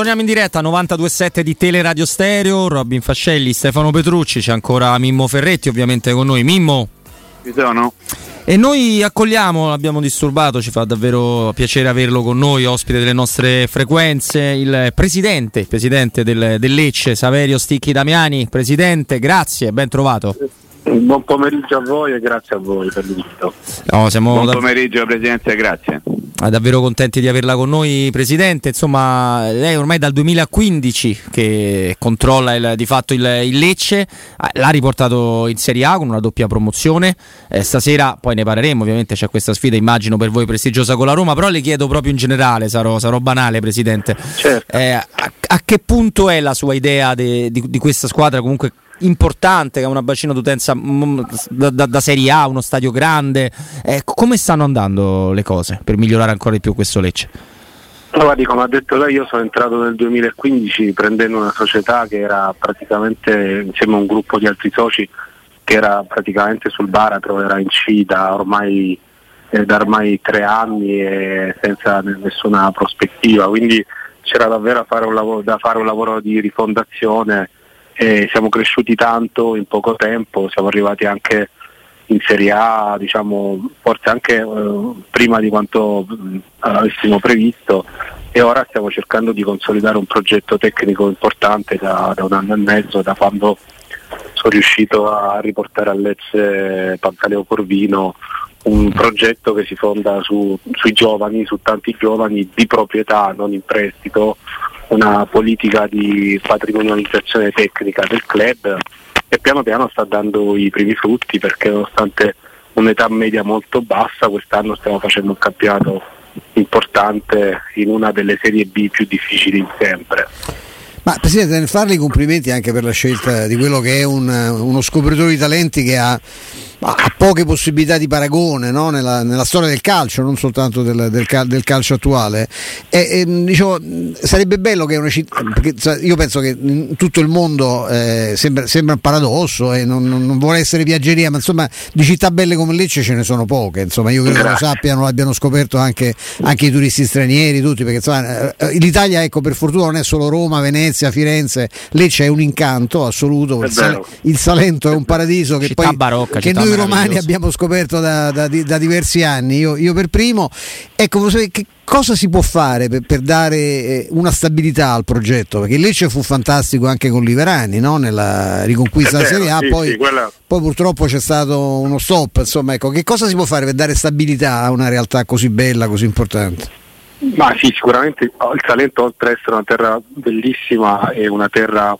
torniamo in diretta 927 di Teleradio Stereo, Robin Fascelli, Stefano Petrucci, c'è ancora Mimmo Ferretti ovviamente con noi. Mimmo. Ci sono. E noi accogliamo, l'abbiamo disturbato, ci fa davvero piacere averlo con noi, ospite delle nostre frequenze, il presidente, presidente del, del Lecce, Saverio Sticchi Damiani. Presidente, grazie, ben trovato. Buon pomeriggio a voi e grazie a voi per l'invito. No, siamo Buon dav- pomeriggio Presidente, grazie. davvero contenti di averla con noi, Presidente. Insomma, lei ormai dal 2015 che controlla il- di fatto il, il Lecce, Ah, l'ha riportato in Serie A con una doppia promozione. Eh, stasera poi ne parleremo, ovviamente c'è questa sfida, immagino per voi prestigiosa con la Roma, però le chiedo proprio in generale, sarò, sarò banale, Presidente. Certo. Eh, a, a che punto è la sua idea de- di, di questa squadra comunque importante, che ha una bacino d'utenza mm, da, da- da Serie A, uno stadio grande? Eh, co- come stanno andando le cose per migliorare ancora di più questo Lecce? Guardi, come ha detto lei, io sono entrato nel 2015 prendendo una società che era praticamente insieme a un gruppo di altri soci che era praticamente sul baratro, era in C da ormai, eh, da ormai tre anni e senza ne- nessuna prospettiva, quindi c'era davvero fare lavoro, da fare un lavoro di rifondazione e siamo cresciuti tanto in poco tempo, siamo arrivati anche in Serie A, diciamo, forse anche eh, prima di quanto mh, avessimo previsto. E ora stiamo cercando di consolidare un progetto tecnico importante da, da un anno e mezzo, da quando sono riuscito a riportare a Lecce Pantaleo Corvino un progetto che si fonda su- sui giovani, su tanti giovani di proprietà, non in prestito, una politica di patrimonializzazione tecnica del club e piano piano sta dando i primi frutti perché nonostante un'età media molto bassa quest'anno stiamo facendo un campionato importante in una delle serie B più difficili di sempre. Ma Presidente, nel farle i complimenti anche per la scelta di quello che è un- uno scopritore di talenti che ha, ha poche possibilità di paragone no? nella, nella storia del calcio, non soltanto del, del cal- del calcio attuale. E, e, dicevo, sarebbe bello che una città, perché io penso che tutto il mondo eh, sembra, sembra un paradosso e non, non- non vuole essere piaggeria, ma insomma di città belle come Lecce ce ne sono poche. Insomma, io credo che lo sappiano, l'abbiano scoperto anche, anche i turisti stranieri, tutti, perché insomma, eh, l'Italia, ecco, per fortuna non è solo Roma, Venezia, Firenze, Lecce è un incanto assoluto. Il, Sal- il Salento è un paradiso che poi barocca, che noi romani abbiamo scoperto da, da- da diversi anni, io, io per primo. Ecco, che cosa si può fare per, per dare eh, una stabilità al progetto? Perché Lecce fu fantastico anche con Liverani, no? nella riconquista della Serie A, sì, poi, sì, quella- poi purtroppo c'è stato uno stop. Insomma, ecco, che cosa si può fare per dare stabilità a una realtà così bella, così importante? Ma sì, sicuramente il Salento oltre ad essere una terra bellissima è una terra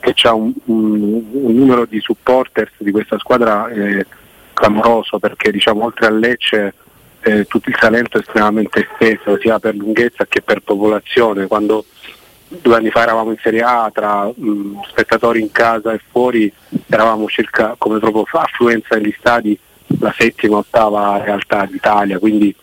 che ha un, un- un numero di supporters di questa squadra eh, clamoroso perché diciamo oltre a Lecce eh, tutto il Salento è estremamente esteso sia per lunghezza che per popolazione. Quando due anni fa eravamo in Serie A tra mh, spettatori in casa e fuori eravamo circa come proprio affluenza negli stadi la settima ottava realtà d'Italia, quindi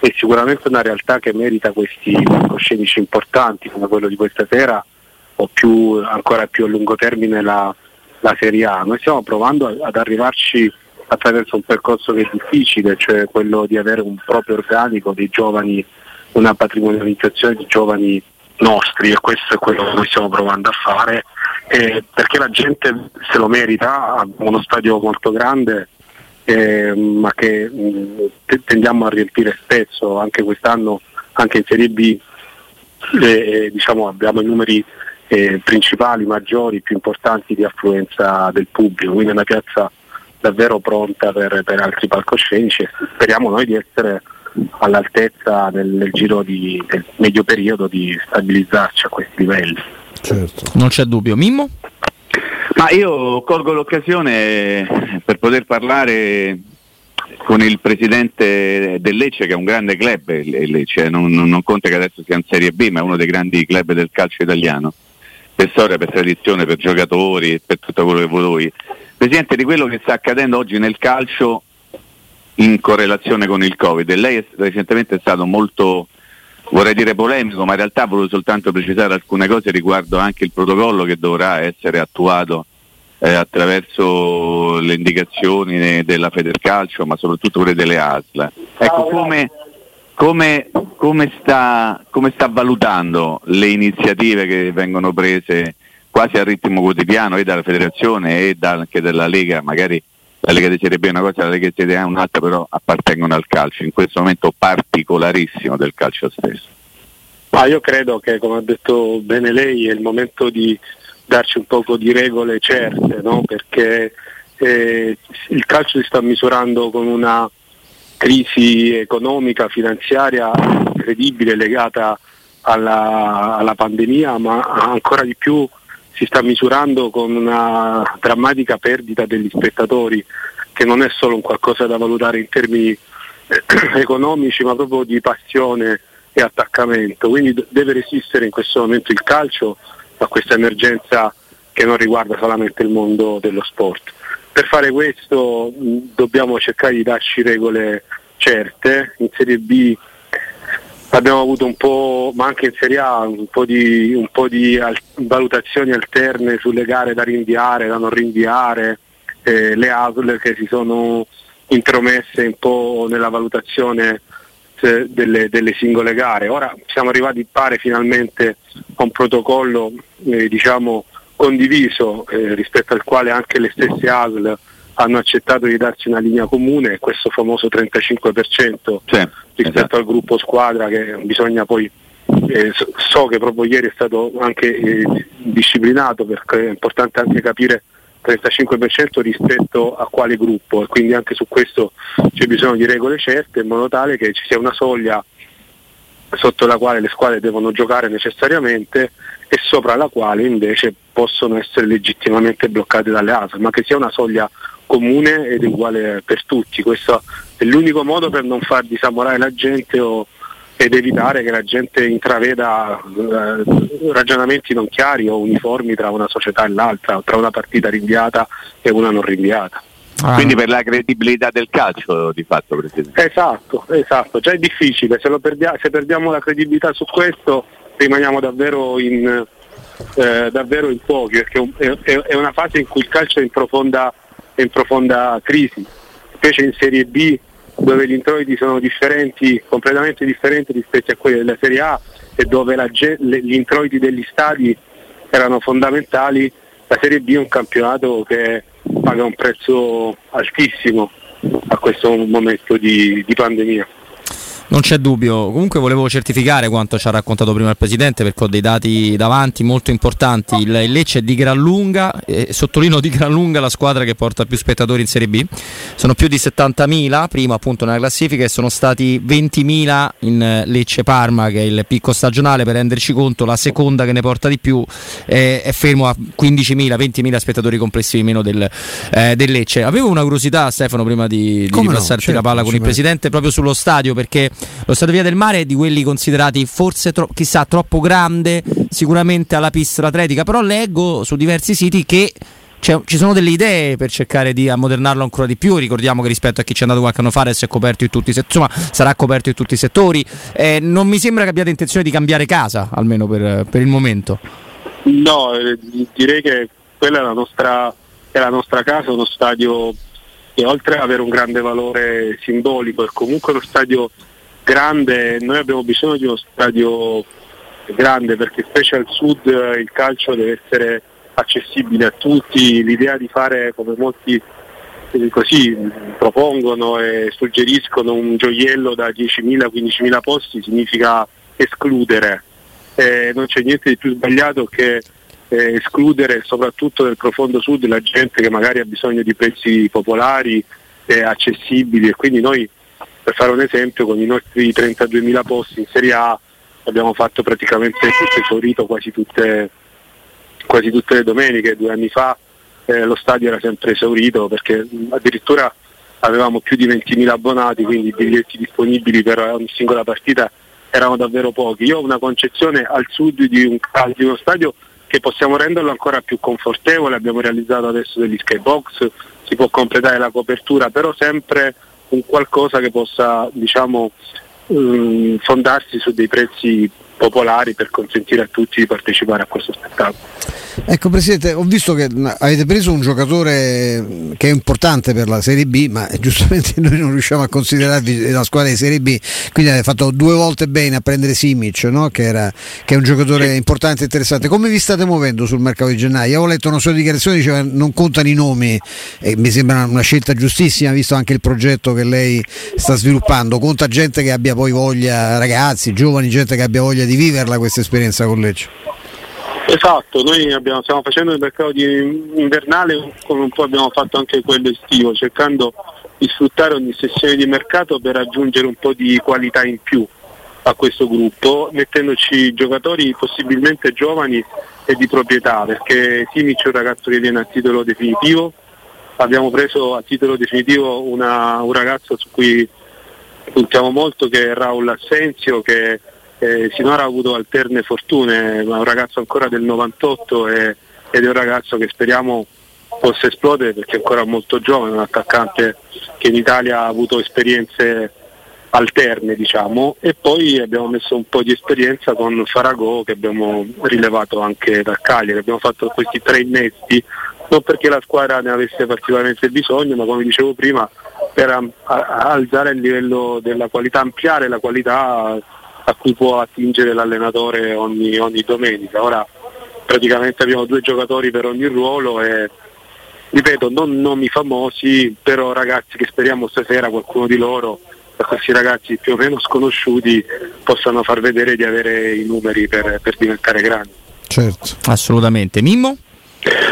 è sicuramente una realtà che merita questi palcoscenici importanti come quello di questa sera o più, ancora più a lungo termine la, la Serie A. Noi stiamo provando ad arrivarci attraverso un percorso che è difficile, cioè quello di avere un proprio organico dei giovani, una patrimonializzazione di giovani nostri e questo è quello che noi stiamo provando a fare eh, perché la gente se lo merita, abbiamo uno stadio molto grande eh, ma che mh, te- tendiamo a riempire spesso, anche quest'anno, anche in Serie B, eh, diciamo, abbiamo i numeri eh, principali, maggiori, più importanti di affluenza del pubblico, quindi è una piazza davvero pronta per, per altri palcoscenici e speriamo noi di essere all'altezza nel, nel giro di, del medio periodo di stabilizzarci a questi livelli. Certo. Non c'è dubbio. Mimmo? Ma io colgo l'occasione per poter parlare con il presidente del Lecce, che è un grande club, Lecce, non, non- conta che adesso sia in Serie B, ma è uno dei grandi club del calcio italiano, per storia, per tradizione, per giocatori, per tutto quello che vuoi. Presidente, di quello che sta accadendo oggi nel calcio in correlazione con il Covid. Lei è- recentemente è stato molto, vorrei dire polemico, ma in realtà volevo soltanto precisare alcune cose riguardo anche il protocollo che dovrà essere attuato eh, attraverso le indicazioni de- della Federcalcio, ma soprattutto quelle delle ASL. Ecco, come, come, come, sta, come sta valutando le iniziative che vengono prese quasi a ritmo quotidiano e dalla federazione e anche dalla Lega, magari la Lega di Serie B è una cosa, la Lega di Serie A è un'altra, però appartengono al calcio, in questo momento particolarissimo del calcio stesso. Ma io credo che, come ha detto bene lei, è il momento di darci un poco di regole certe, no? perché eh, il calcio si sta misurando con una crisi economica, finanziaria incredibile legata alla, alla pandemia, ma ancora di più si sta misurando con una drammatica perdita degli spettatori che non è solo un qualcosa da valutare in termini eh, economici ma proprio di passione e attaccamento. Quindi deve resistere in questo momento il calcio a questa emergenza che non riguarda solamente il mondo dello sport. Per fare questo mh, dobbiamo cercare di darci regole certe, in Serie B abbiamo avuto un po', ma anche in Serie A, un po' di, un po di al- valutazioni alterne sulle gare da rinviare, da non rinviare, eh, le ASL che si sono intromesse un po' nella valutazione eh, delle, delle, singole gare. Ora siamo arrivati pare finalmente a un protocollo eh, diciamo, condiviso eh, rispetto al quale anche le stesse ASL hanno accettato di darci una linea comune, questo famoso 35% sì, rispetto esatto. al gruppo squadra che bisogna poi eh, so che proprio ieri è stato anche eh, disciplinato perché è importante anche capire 35% rispetto a quale gruppo e quindi anche su questo c'è bisogno di regole certe in modo tale che ci sia una soglia sotto la quale le squadre devono giocare necessariamente e sopra la quale invece possono essere legittimamente bloccate dalle ASL, ma che sia una soglia comune ed uguale per tutti. Questo è l'unico modo per non far disamorare la gente o, ed evitare che la gente intraveda eh, ragionamenti non chiari o uniformi tra una società e l'altra, tra una partita rinviata e una non rinviata. Ah. Quindi per la credibilità del calcio di fatto Presidente. Esatto, esatto, già è difficile, se, perdia- se perdiamo la credibilità su questo rimaniamo davvero in, eh, davvero in pochi, perché è, è, una fase in cui il calcio è in profonda è in profonda crisi, specie in Serie B dove gli introiti sono differenti, completamente differenti rispetto a quelli della Serie A e dove la, gli introiti degli stadi erano fondamentali, la Serie B è un campionato che paga un prezzo altissimo a questo momento di, di pandemia. Non c'è dubbio, comunque volevo certificare quanto ci ha raccontato prima il Presidente perché ho dei dati davanti molto importanti, il, Lecce è di gran lunga, e sottolineo di gran lunga la squadra che porta più spettatori in Serie B, sono più di 70.000 prima appunto nella classifica e sono stati 20.000 in Lecce-Parma che è il picco stagionale per renderci conto, la seconda che ne porta di più è, è fermo a 15.000, 20.000 spettatori complessivi meno del, eh, del, Lecce. Avevo una curiosità Stefano prima di, di ripassarti no, certo, la palla con il Presidente proprio sullo stadio perché lo stadio Via del Mare è di quelli considerati forse tro- chissà troppo grande, sicuramente alla pista atletica, però leggo su diversi siti che ci sono delle idee per cercare di ammodernarlo ancora di più. Ricordiamo che rispetto a chi ci è andato qualche anno fa adesso è coperto in tutti i settori, insomma, sarà coperto in tutti i settori. Eh, non mi sembra che abbiate intenzione di cambiare casa, almeno per, per il momento. No, eh, direi che quella è la nostra, è la nostra casa, uno stadio che oltre ad avere un grande valore simbolico è comunque uno stadio grande, noi abbiamo bisogno di uno stadio grande perché specie al sud il calcio deve essere accessibile a tutti, l'idea di fare come molti eh, così propongono e suggeriscono un gioiello da 10.000-15.000 posti significa escludere. Eh, non c'è niente di più sbagliato che eh, escludere soprattutto nel profondo sud la gente che magari ha bisogno di prezzi popolari e accessibili e quindi noi per fare un esempio con i nostri 32.000 posti in Serie A abbiamo fatto praticamente tutto esaurito quasi tutte, quasi tutte le domeniche, due anni fa eh, lo stadio era sempre esaurito perché addirittura avevamo più di 20.000 abbonati, quindi i biglietti disponibili per ogni singola partita erano davvero pochi. Io ho una concezione al sud di, un, di uno stadio che possiamo renderlo ancora più confortevole, abbiamo realizzato adesso degli skybox, si può completare la copertura, però sempre un qualcosa che possa diciamo, um, fondarsi su dei prezzi popolari per consentire a tutti di partecipare a questo spettacolo. Ecco Presidente, ho visto che avete preso un giocatore che è importante per la Serie B, ma giustamente noi non riusciamo a considerarvi la squadra di Serie B, quindi avete fatto due volte bene a prendere Simic, no? che, era, che, è un giocatore importante e interessante. Come vi state muovendo sul mercato di gennaio? Io ho letto una sua dichiarazione, diceva non contano i nomi e mi sembra una scelta giustissima visto anche il progetto che lei sta sviluppando. Conta gente che abbia poi voglia, ragazzi, giovani, gente che abbia voglia di viverla questa esperienza con Lecce. Esatto, noi abbiamo, stiamo facendo il mercato invernale come un po' abbiamo fatto anche quello estivo, cercando di sfruttare ogni sessione di mercato per aggiungere un po' di qualità in più a questo gruppo, mettendoci giocatori possibilmente giovani e di proprietà, perché Simic è un ragazzo che viene a titolo definitivo, abbiamo preso a titolo definitivo una, un ragazzo su cui puntiamo molto che è Raul Assenzio, che eh, sinora ha avuto alterne fortune, ma è un ragazzo ancora del 98 e, ed è un ragazzo che speriamo possa esplodere perché è ancora molto giovane, un attaccante che in Italia ha avuto esperienze alterne diciamo. E poi abbiamo messo un po' di esperienza con Farago che abbiamo rilevato anche da Cagliari, abbiamo fatto questi tre innesti non perché la squadra ne avesse particolarmente bisogno ma come dicevo prima per alzare il livello della qualità, ampliare la qualità a cui può attingere l'allenatore ogni, ogni domenica. Ora praticamente abbiamo due giocatori per ogni ruolo e ripeto non nomi famosi, però ragazzi che speriamo stasera qualcuno di loro, da questi ragazzi più o meno sconosciuti, possano far vedere di avere i numeri per, per diventare grandi. Certo, assolutamente. Mimmo?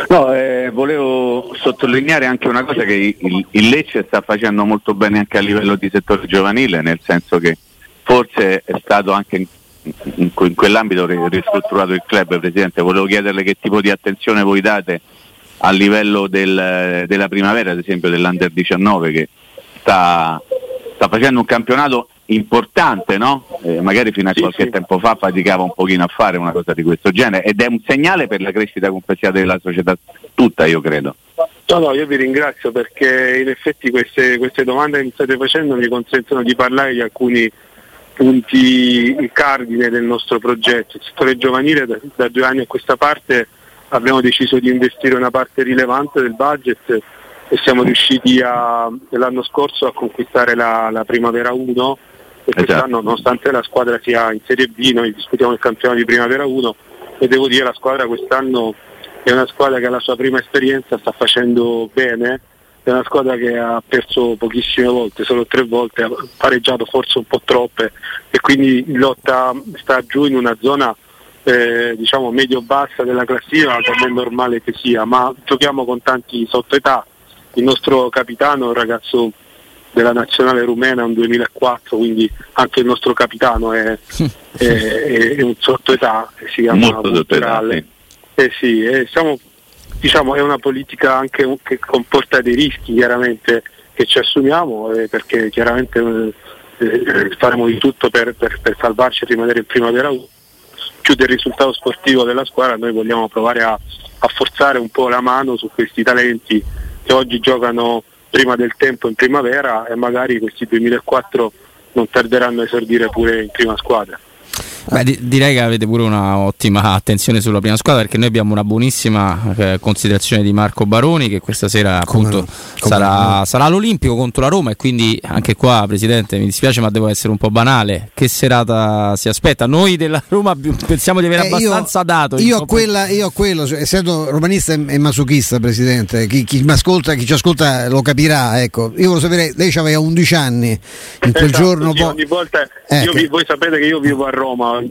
No, eh, volevo sottolineare anche una cosa che il, il Lecce sta facendo molto bene anche a livello di settore giovanile, nel senso che forse è stato anche in, in, in quell'ambito ristrutturato il club, Presidente. Volevo chiederle che tipo di attenzione voi date a livello del, della primavera, ad esempio dell'Under 19 che sta, sta facendo un campionato importante, no? eh, magari fino a sì, qualche sì. tempo fa faticava un pochino a fare una cosa di questo genere ed è un segnale per la crescita complessiva della società tutta, io credo. No, no, io vi ringrazio perché in effetti queste, queste domande che mi state facendo mi consentono di parlare di alcuni punti cardine del nostro progetto. Il settore giovanile da, da, due anni a questa parte abbiamo deciso di investire una parte rilevante del budget e siamo riusciti a, l'anno scorso a conquistare la, la Primavera 1 e esatto. quest'anno nonostante la squadra sia in Serie B noi discutiamo il campionato di Primavera 1 e devo dire la squadra quest'anno è una squadra che alla sua prima esperienza sta facendo bene è una squadra che ha perso pochissime volte, solo tre volte, ha pareggiato forse un po' troppe e quindi lotta sta giù in una zona eh, diciamo medio-bassa della classifica come è normale che sia, ma giochiamo con tanti sottoetà, il nostro capitano è un ragazzo della nazionale rumena un 2004, quindi anche il nostro capitano è, è, è un sottoetà, si chiama Culturale. Eh sì, eh, siamo diciamo, è una politica anche che comporta dei rischi chiaramente che ci assumiamo eh, perché chiaramente eh, eh faremo di tutto per, per, per, salvarci e rimanere in primavera 1 più del risultato sportivo della squadra noi vogliamo provare a, a forzare un po' la mano su questi talenti che oggi giocano prima del tempo in primavera e magari questi 2004 non tarderanno a esordire pure in prima squadra. Beh, di- direi che avete pure un'ottima attenzione sulla prima squadra perché noi abbiamo una buonissima eh, considerazione di Marco Baroni che questa sera appunto sarà, sarà, all'Olimpico contro la Roma e quindi anche qua Presidente mi dispiace ma devo essere un po' banale che serata si aspetta? Noi della Roma pensiamo di avere eh, abbastanza io, dato io ho, quella, io ho quello, cioè, essendo romanista e masochista Presidente chi, chi, ascolta, chi, ci ascolta lo capirà ecco. io volevo sapere lei aveva 11 anni in quel esatto, giorno sì, po- ogni volta ecco. vi, voi sapete che io vivo a Roma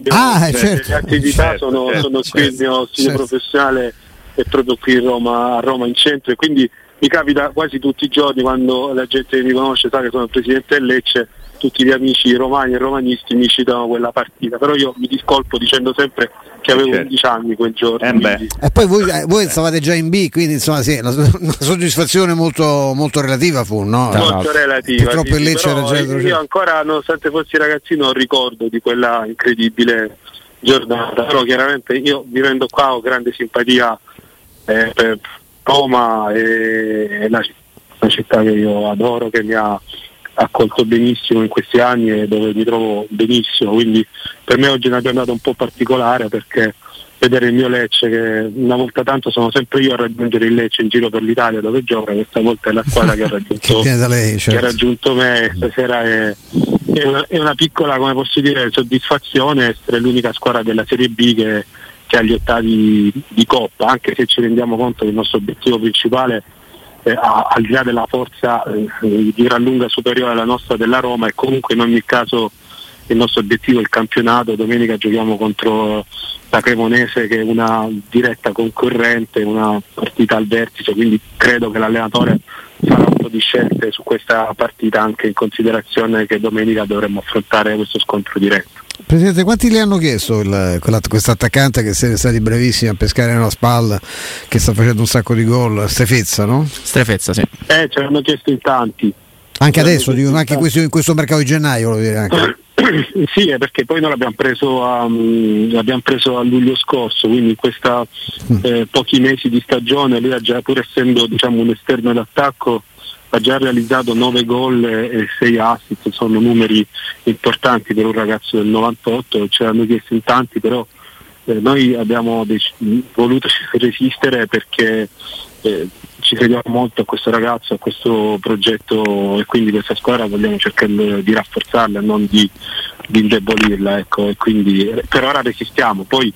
ah, certo. le attività certo, sono, certo, sono qui certo, il mio studio certo. professionale è proprio qui a Roma, a Roma in centro e quindi mi capita quasi tutti i giorni quando la gente mi conosce sa che sono il presidente del Lecce tutti gli amici romani e romanisti mi citano quella partita però io mi discolpo dicendo sempre che avevo certo. 11 anni quel giorno eh e poi voi, eh, voi, stavate già in B quindi insomma sì, una, una soddisfazione molto, molto, relativa fu no? molto relativa purtroppo sì, il Lecce era già io ancora nonostante fossi ragazzino ricordo di quella incredibile giornata però chiaramente io vivendo qua ho grande simpatia eh, per Roma e la, una città che io adoro che mi ha accolto benissimo in questi anni e dove mi trovo benissimo, quindi per me oggi è una giornata un po' particolare perché vedere il mio Lecce che una volta tanto sono sempre io a raggiungere il Lecce in giro per l'Italia dove gioca, questa volta è la squadra che ha raggiunto, che lei, certo. che ha raggiunto me, stasera è, è, una, è, una, piccola, come posso dire, soddisfazione essere l'unica squadra della Serie B che, che ha gli ottavi di Coppa, anche se ci rendiamo conto che il nostro obiettivo principale eh, al di là della forza eh, di gran lunga superiore alla nostra della Roma e comunque in ogni caso il nostro obiettivo è il campionato, domenica giochiamo contro la Cremonese che è una diretta concorrente, una partita al vertice, quindi credo che l'allenatore farà un po' di scelte su questa partita anche in considerazione che domenica dovremmo affrontare questo scontro diretto. Presidente, quanti le hanno chiesto questo attaccante che siete stati brevissimi a pescare nella spalla, che sta facendo un sacco di gol? Strefezza, no? Strefezza, sì. Eh, ce l'hanno chiesto in tanti. Anche adesso, dico, anche in questo, in questo mercato di gennaio, voglio dire anche. sì, è perché poi noi l'abbiamo preso a, um, l'abbiamo preso a luglio scorso, quindi in questi mm. eh, pochi mesi di stagione lui ha già, pur essendo diciamo, un esterno d'attacco, ha già realizzato 9 gol e 6 assist, sono numeri importanti per un ragazzo del 98, ce l'hanno chiesto in tanti, però eh, noi abbiamo dec- voluto resistere perché eh, ci crediamo molto a questo ragazzo, a questo progetto e quindi questa squadra vogliamo cercare di rafforzarla, non di, di indebolirla. Ecco, quindi per ora resistiamo, poi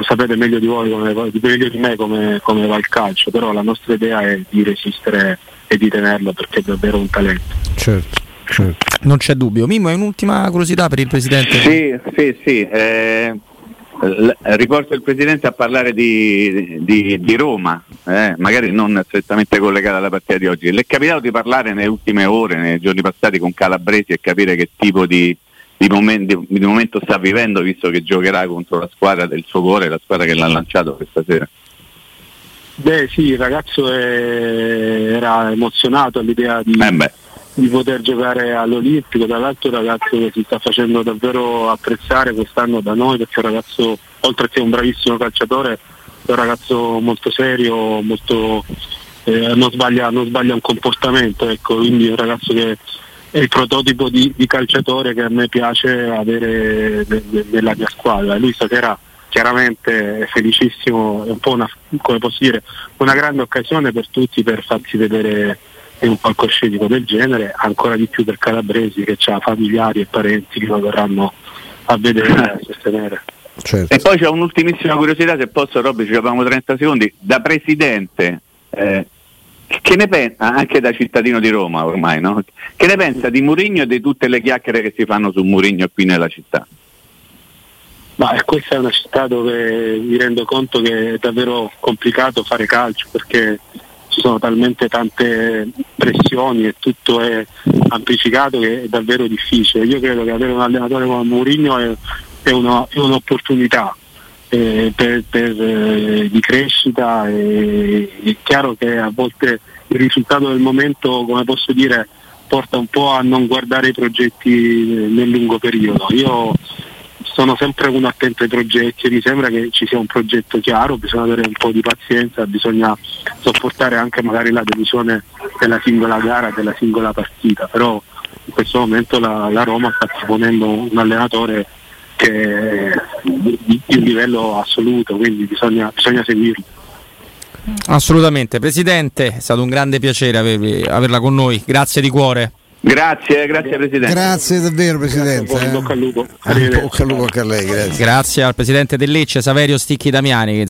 sapete meglio di voi, come, meglio di me come, come va il calcio, però la nostra idea è di resistere e di tenerlo perché è davvero un talento. Certo. Certo. Non c'è dubbio. Mimmo, hai un'ultima curiosità per il Presidente? Sì, sì, sì. Eh, riporto il Presidente a parlare di, di, di Roma, eh, magari non strettamente collegata alla partita di oggi. Le è capitato di parlare nelle ultime ore, nei giorni passati con Calabresi e capire che tipo di, di, momento, di momento sta vivendo visto che giocherà contro la squadra del suo cuore, la squadra che l'ha lanciato questa sera? Beh sì, il ragazzo è, era emozionato all'idea di... Eh di poter giocare all'Olimpico, dall'altro un ragazzo che si sta facendo davvero apprezzare quest'anno da noi perché è un ragazzo, oltre che un bravissimo calciatore, è un ragazzo molto serio, molto, eh, non, sbaglia, non, sbaglia, un comportamento, ecco, quindi è un ragazzo che è il prototipo di, di calciatore che a me piace avere nella mia squadra. Lui stasera chiaramente è felicissimo, è un po' una, come posso dire, una grande occasione per tutti per farsi vedere in un palcoscenico del genere, ancora di più per Calabresi che ha familiari e parenti che lo verranno a vedere e a sostenere. Certo. E poi c'è un'ultimissima curiosità, se posso Robby, ci abbiamo 30 secondi, da presidente, eh, che ne pensa, anche da cittadino di Roma ormai, no? che ne pensa di Murigno e di tutte le chiacchiere che si fanno su Murigno qui nella città? Ma questa è una città dove mi rendo conto che è davvero complicato fare calcio perché ci sono talmente tante pressioni e tutto è amplificato che è davvero difficile. Io credo che avere un allenatore come Mourinho è, è, uno, è un'opportunità eh, per, per, eh, di crescita e, è chiaro che a volte il risultato del momento, come posso dire, porta un po' a non guardare i progetti nel lungo periodo. Io sono sempre uno attento ai progetti e mi sembra che ci sia un progetto chiaro, bisogna avere un po' di pazienza, bisogna sopportare anche magari la delusione della singola gara, della singola partita, però in questo momento la, la Roma sta proponendo un allenatore che di, di un livello assoluto, quindi bisogna, bisogna seguirlo. Assolutamente, Presidente, è stato un grande piacere averla con noi, grazie di cuore. Grazie, grazie Presidente. Grazie davvero Presidente. Grazie, eh. bocca al lupo. Bocca al lupo anche a lei, grazie. Grazie al Presidente del Lecce, Saverio Sticchi Damiani.